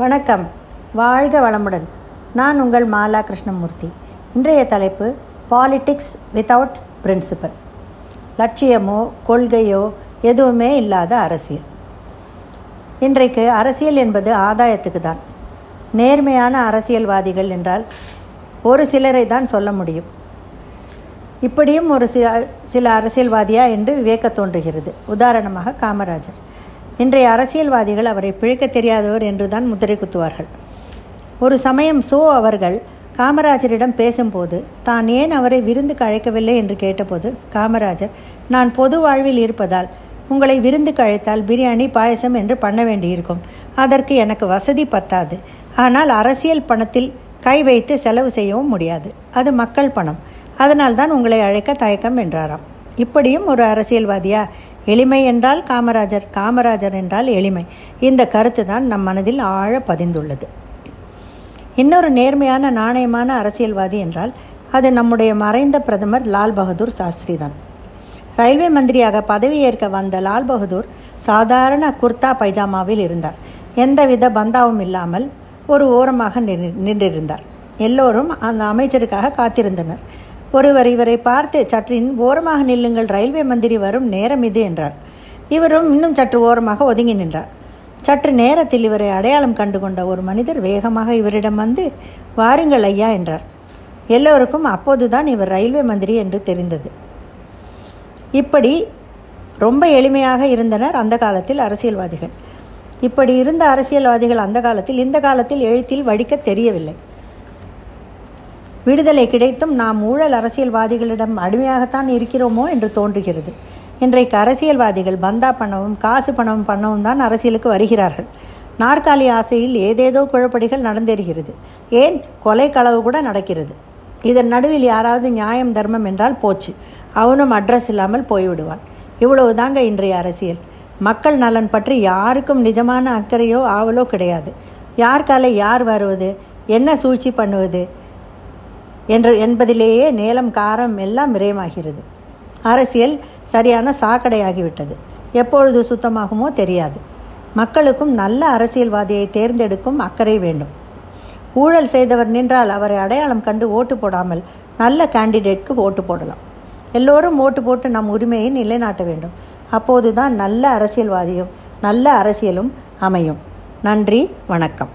வணக்கம். வாழ்க வளமுடன். நான் உங்கள் மாலா கிருஷ்ணமூர்த்தி. இன்றைய தலைப்பு பாலிடிக்ஸ் வித்தவுட் பிரின்சிபல் லட்சியமோ கொள்கையோ எதுவுமே இல்லாத அரசியல். இன்றைக்கு அரசியல் என்பது ஆதாயத்துக்கு தான். நேர்மையான அரசியல்வாதிகள் என்றால் ஒரு சிலரை தான் சொல்ல முடியும். இப்படியும் ஒரு சில சில அரசியல்வாதியா என்று விவேக்க தோன்றுகிறது. உதாரணமாக காமராஜர். இன்றைய அரசியல்வாதிகள் அவரை பிழைக்க தெரியாதவர் என்று தான் முத்திரை குத்துவார்கள். ஒரு சமயம் சோ அவர்கள் காமராஜரிடம் பேசும்போது தான் ஏன் அவரை விருந்துக்கு அழைக்கவில்லை? என்று கேட்டபோது காமராஜர் நான் பொது வாழ்வில் இருப்பதால் உங்களை விருந்துக்கு அழைத்தால் பிரியாணி பாயசம் என்று பண்ண வேண்டியிருக்கும். அதற்கு எனக்கு வசதி பத்தாது. ஆனால் அரசியல் பணத்தில் கை வைத்து செலவு செய்யவும் முடியாது. அது மக்கள் பணம். அதனால்தான் உங்களை அழைக்க தயக்கம் என்றாராம். இப்படியும் ஒரு அரசியல்வாதியா எளிமை என்றால் காமராஜர் காமராஜர் என்றால் எளிமை. இந்த கருத்து தான் நம் மனதில் ஆழ பதிந்துள்ளது. இன்னொரு நேர்மையான நாணயமான அரசியல்வாதி என்றால் அது நம்முடைய மறைந்த பிரதமர் லால் பகதூர் சாஸ்திரி தான். ரயில்வே மந்திரியாக பதவியேற்க வந்த லால் பகதூர் சாதாரண குர்தா பைஜாமாவில் இருந்தார். எந்தவித பந்தாவும் இல்லாமல் ஒரு ஓரமாக நின்றிருந்தார். எல்லோரும் அந்த அமைச்சருக்காக காத்திருந்தனர். ஒருவர் இவரை பார்த்து சற்றின் ஓரமாக நில்லுங்கள் ரயில்வே மந்திரி வரும் நேரம் இது என்றார். இவரும் இன்னும் சற்று ஓரமாக ஒதுங்கி நின்றார். சற்று நேரத்தில் இவரை அடையாளம் கண்டு கொண்ட ஒரு மனிதர் வேகமாக இவரிடம் வந்து வாருங்கள் ஐயா என்றார். எல்லோருக்கும் அப்போதுதான் இவர் ரயில்வே மந்திரி என்று தெரிந்தது. இப்படி ரொம்ப எளிமையாக இருந்தனர் அந்த காலத்தில் அரசியல்வாதிகள். இப்படி இருந்த அரசியல்வாதிகள் அந்த காலத்தில் இந்த காலத்தில் எழுத்தில் வடிக்க தெரியவில்லை. விடுதலை கிடைத்தும் நாம் ஊழல் அரசியல்வாதிகளிடம் அடிமையாகத்தான் இருக்கிறோமோ என்று தோன்றுகிறது. இன்றைக்கு அரசியல்வாதிகள் பந்தா பண்ணவும் காசு பணமும் பண்ணவும் தான் அரசியலுக்கு வருகிறார்கள். நாற்காலி ஆசையில் ஏதேதோ குழப்படிகள் நடந்தேறுகிறது. ஏன்? கொலை களவு கூட நடக்கிறது. இதன் நடுவில் யாராவது நியாயம் தர்மம் என்றால் போச்சு. அவனும் அட்ரஸ் இல்லாமல் போய்விடுவான். இவ்வளவு தாங்க இன்றைய அரசியல். மக்கள் நலன் பற்றி யாருக்கும் நிஜமான அக்கறையோ ஆவலோ கிடையாது. யார் காலை யார் வருவது? என்ன சூழ்ச்சி பண்ணுவது? என்று என்பதிலேயே நேலம் காரம் எல்லாம் விரயமாகிறது. அரசியல் சரியான சாக்கடையாகிவிட்டது. எப்பொழுது சுத்தமாகுமோ தெரியாது. மக்களுக்கும் நல்ல அரசியல்வாதியை தேர்ந்தெடுக்கும் அக்கறை வேண்டும். ஊழல் செய்தவர் நின்றால் அவரை அடையாளம் கண்டு ஓட்டு போடாமல் நல்ல கேண்டிடேட்க்கு ஓட்டு போடலாம். எல்லோரும் ஓட்டு போட்டு நம் உரிமையை நிலைநாட்ட வேண்டும். அப்போதுதான் நல்ல அரசியல்வாதியும் நல்ல அரசியலும் அமையும். நன்றி வணக்கம்.